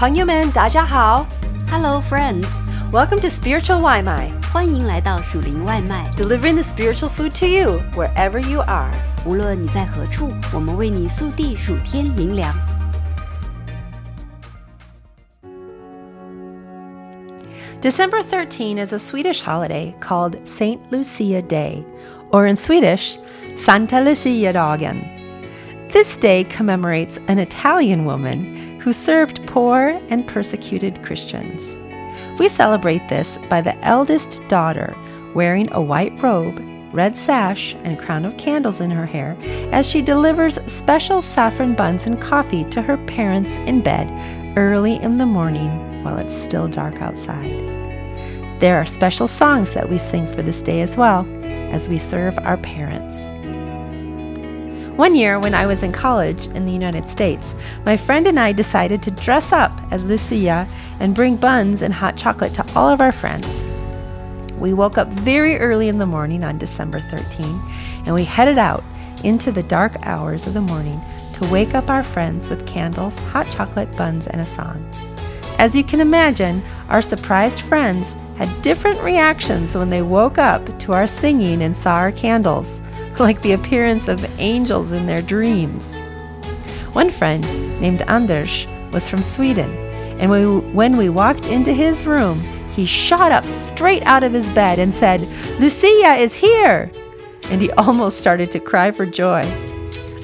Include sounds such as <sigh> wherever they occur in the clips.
朋友们，大家好。 Hello, friends！ Welcome to Spiritual 外卖欢迎来到属灵外卖。 delivering the spiritual food to you wherever you are. 无论你在何处，我们为你速递数天灵粮。 December 13 is a Swedish holiday called Saint Lucia Day, or in Swedish, Santa Lucia dagen. This day commemorates an Italian woman who served poor and persecuted Christians. We celebrate this by the eldest daughter wearing a white robe, red sash, and crown of candles in her hair as she delivers special saffron buns and coffee to her parents in bed early in the morning while it's still dark outside. There are special songs that we sing for this day as well as we serve our parents. One year, when I was in college in the United States, my friend and I decided to dress up as Lucia and bring buns and hot chocolate to all of our friends. We woke up very early in the morning on December 13 and we headed out into the dark hours of the morning to wake up our friends with candles, hot chocolate, buns, and a song. As you can imagine, our surprised friends had different reactions when they woke up to our singing and saw our candles, <laughs> like the appearance of angels in their dreams. One friend, named Anders, was from Sweden, and we, when we walked into his room, he shot up straight out of his bed and said, Lucia is here! And he <laughs> almost started to cry for joy.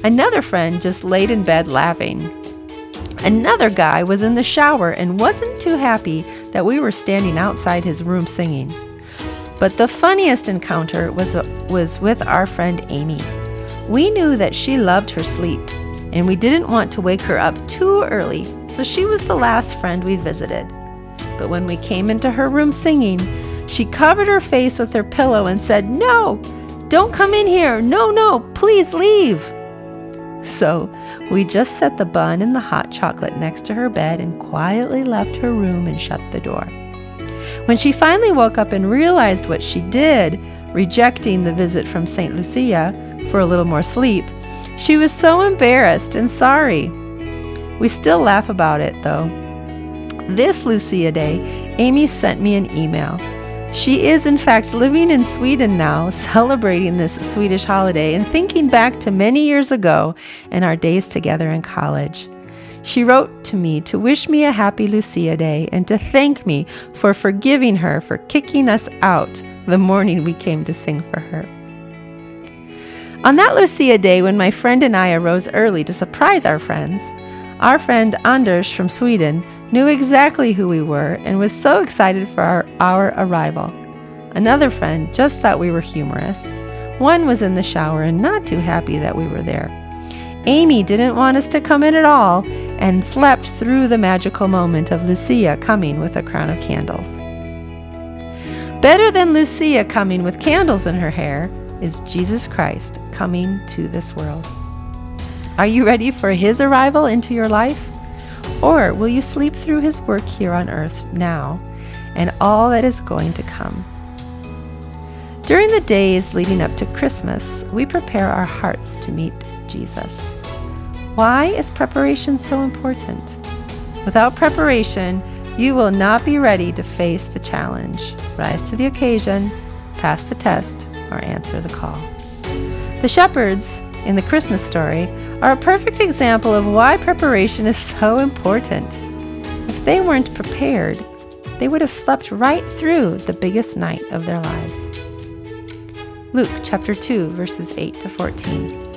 Another friend just laid in bed laughing. Another guy was in the shower and wasn't too happy that we were standing outside his room singing. But the funniest encounter was, uh, was with our friend Amy. We knew that she loved her sleep, and we didn't want to wake her up too early, so she was the last friend we visited. But when we came into her room singing, she covered her face with her pillow and said, No, don't come in here. No, no, please leave. So we just set the bun and the hot chocolate next to her bed and quietly left her room and shut the door. When she finally woke up and realized what she did, rejecting the visit from St. Lucia for a little more sleep, she was so embarrassed and sorry. We still laugh about it, though. This Lucia Day, Amy sent me an email. She is, in fact, living in Sweden now, <laughs> celebrating this Swedish holiday and thinking back to many years ago and our days together in college. She wrote to me to wish me a happy Lucia Day and to thank me for forgiving her for kicking us out the morning we came to sing for her. On that Lucia Day, when my friend and I arose early to surprise our friends, our friend Anders from Sweden knew exactly who we were and was so excited for our, our arrival. Another friend just thought we were humorous. One was in the shower and not too happy that we were there. Amy didn't want us to come in at all and slept through the magical moment of Lucia coming with a crown of candles. Better than Lucia coming with candles in her hair is Jesus Christ coming to this world. Are you ready for his arrival into your life? Or will you sleep through his work here on earth now and all that is going to come? During the days leading up to Christmas, we prepare our hearts to meet Jesus. Why is preparation so important? Without preparation, you will not be ready to face the challenge, rise to the occasion, pass the test, or answer the call. The shepherds in the Christmas story are a perfect example of why preparation is so important. If they weren't prepared, they would have slept right through the biggest night of their lives. Luke chapter 2, verses 8 to 14.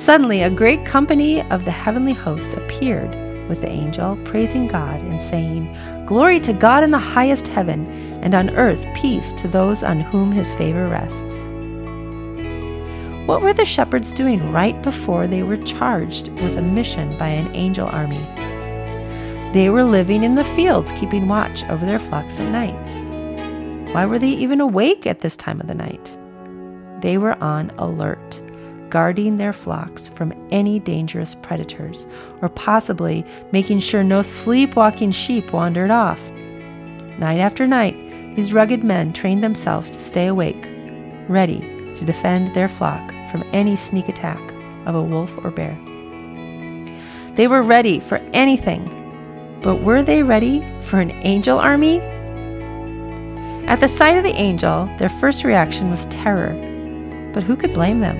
Suddenly, a great company of the heavenly host appeared with the angel, praising God and saying, Glory to God in the highest heaven, and on earth peace to those on whom his favor rests. What were the shepherds doing right before they were charged with a mission by an angel army? They were living in the fields, keeping watch over their flocks at night. Why were they even awake at this time of the night? They were on alert, guarding their flocks from any dangerous predators, or possibly making sure no sleepwalking sheep wandered off. Night after night, these rugged men trained themselves to stay awake, ready to defend their flock from any sneak attack of a wolf or bear. They were ready for anything but were they ready for an angel army? At the sight of the angel, their first reaction was terror. But who could blame them?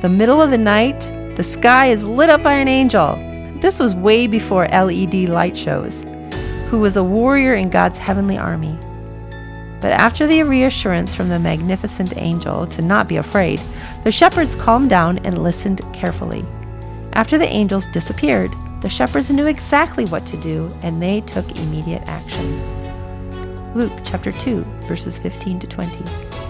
The middle of the night, the sky is lit up by an angel. This was way before LED light shows, who was a warrior in God's heavenly army. But after the reassurance from the magnificent angel to not be afraid, the shepherds calmed down and listened carefully. After the angels disappeared, the shepherds knew exactly what to do, and they took immediate action. Luke chapter 2, verses 15 to 20.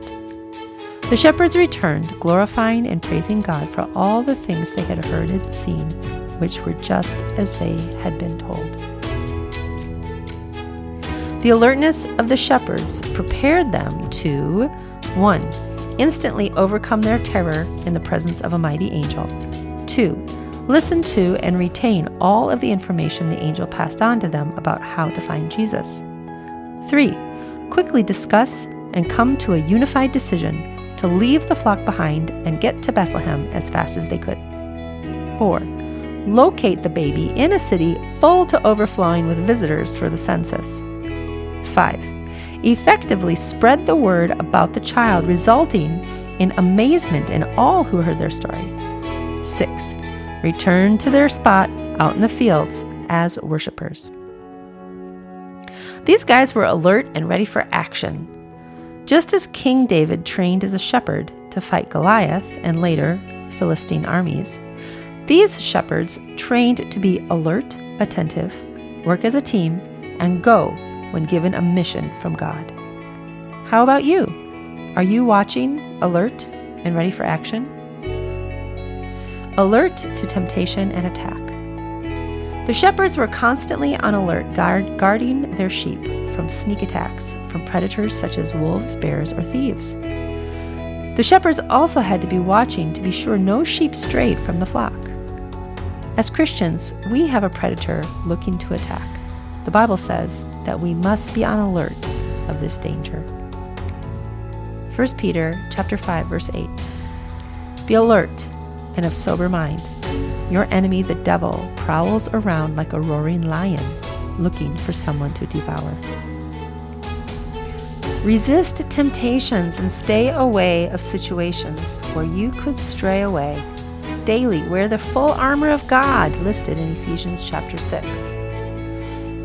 The shepherds returned, glorifying and praising God for all the things they had heard and seen, which were just as they had been told. The alertness of the shepherds prepared them to 1. Instantly overcome their terror in the presence of a mighty angel. 2 Listen to and retain all of the information the angel passed on to them about how to find Jesus. 3. Quickly discuss and come to a unified decision to leave the flock behind and get to Bethlehem as fast as they could. 4. Locate the baby in a city full to overflowing with visitors for the census. 5. Effectively spread the word about the child, resulting in amazement in all who heard their story. 6 Return to their spot out in the fields as worshippers. These guys were alert and ready for action. Just as King David trained as a shepherd to fight Goliath and later Philistine armies, these shepherds trained to be alert, attentive, work as a team, and go when given a mission from God. How about you? Are you watching, alert, and ready for action? alert to temptation and attack. The shepherds were constantly on alert, guard, guarding their sheep from sneak attacks from predators such as wolves, bears, or thieves. The shepherds also had to be watching to be sure no sheep strayed from the flock. As Christians, we have a predator looking to attack. The Bible says that we must be on alert of this danger. 1 Peter chapter 5 verse 8. Be alert and of sober mind. Your enemy, the devil, prowls around like a roaring lion, looking for someone to devour. Resist temptations and stay away of situations where you could stray away. Daily wear the full armor of God listed in Ephesians chapter 6.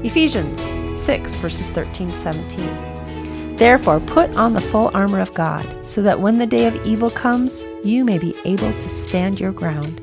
Ephesians 6 verses 13 to 17. Therefore, put on the full armor of God, so that when the day of evil comes, you may be able to stand your ground.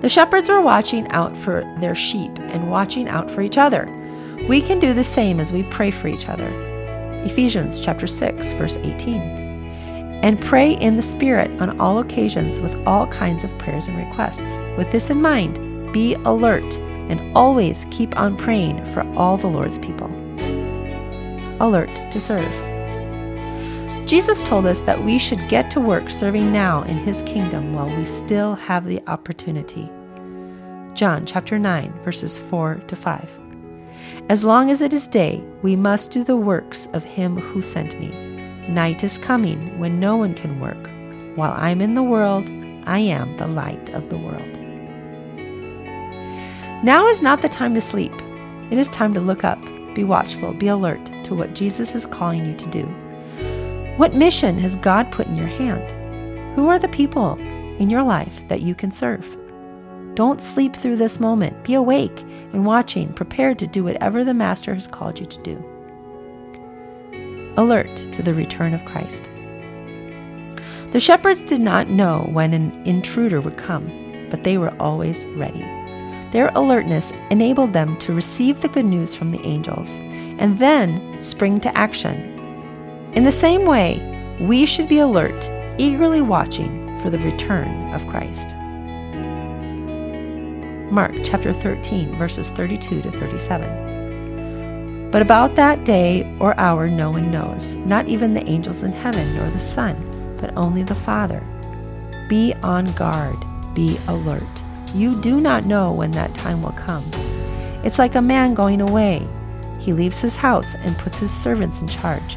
The shepherds were watching out for their sheep and watching out for each other. We can do the same as we pray for each other. Ephesians chapter 6 verse 18. And pray in the Spirit on all occasions with all kinds of prayers and requests. With this in mind, be alert and always keep on praying for all the Lord's people alert to serve. Jesus told us that we should get to work serving now in His kingdom while we still have the opportunity. John chapter 9, verses 4 to 5. As long as it is day, we must do the works of him who sent me. Night is coming when no one can work. While I'm in the world, I am the light of the world. Now is not the time to sleep. It is time to look up, be watchful, be alert to what Jesus is calling you to do. What mission has God put in your hand? Who are the people in your life that you can serve? Don't sleep through this moment. Be awake and watching, prepared to do whatever the Master has called you to do. Alert to the return of Christ. The shepherds did not know when an intruder would come, but they were always ready. Their alertness enabled them to receive the good news from the angels and then spring to action. In the same way, we should be alert, eagerly watching for the return of Christ. Mark chapter 13, verses 32 to 37. But about that day or hour no one knows, not even the angels in heaven nor the Son, but only the Father. Be on guard, be alert. You do not know when that time will come. It's like a man going away. He leaves his house and puts his servants in charge,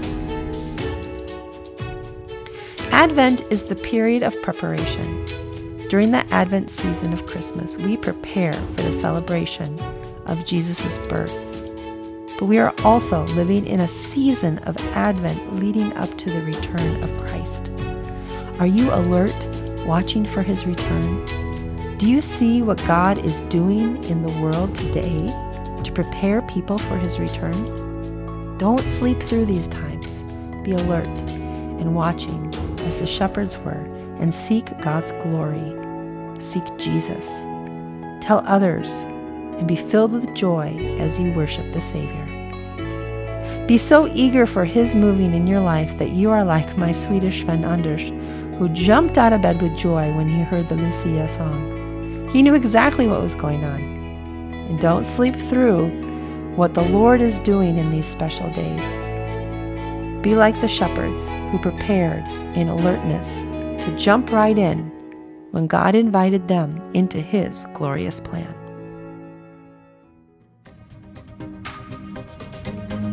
Advent is the period of preparation. During the Advent season of Christmas, we prepare for the celebration of Jesus' birth but we are also living in a season of Advent leading up to the return of Christ. Are you alert, watching for his return? Do you see what God is doing in the world today to prepare people for his return? Don't sleep through these times. Be alert and watching the shepherds were and seek God's glory. Seek Jesus. Tell others and be filled with joy as you worship the Savior. Be so eager for His moving in your life that you are like my Swedish friend Anders, who jumped out of bed with joy when he heard the Lucia song. He knew exactly what was going on. And don't sleep through what the Lord is doing in these special days. Be like the shepherds who prepared in alertness to jump right in when God invited them into His glorious plan.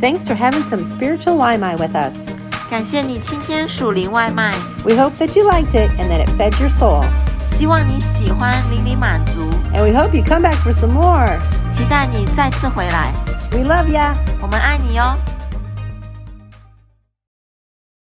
Thanks for having some spiritual 外卖 with us. 感谢你今天属灵外卖，We hope that you liked it and that it fed your soul. 希望你喜欢邻里满足，And we hope you come back for some more. 期待你再次回来，We love ya! 我们爱你哟、哦。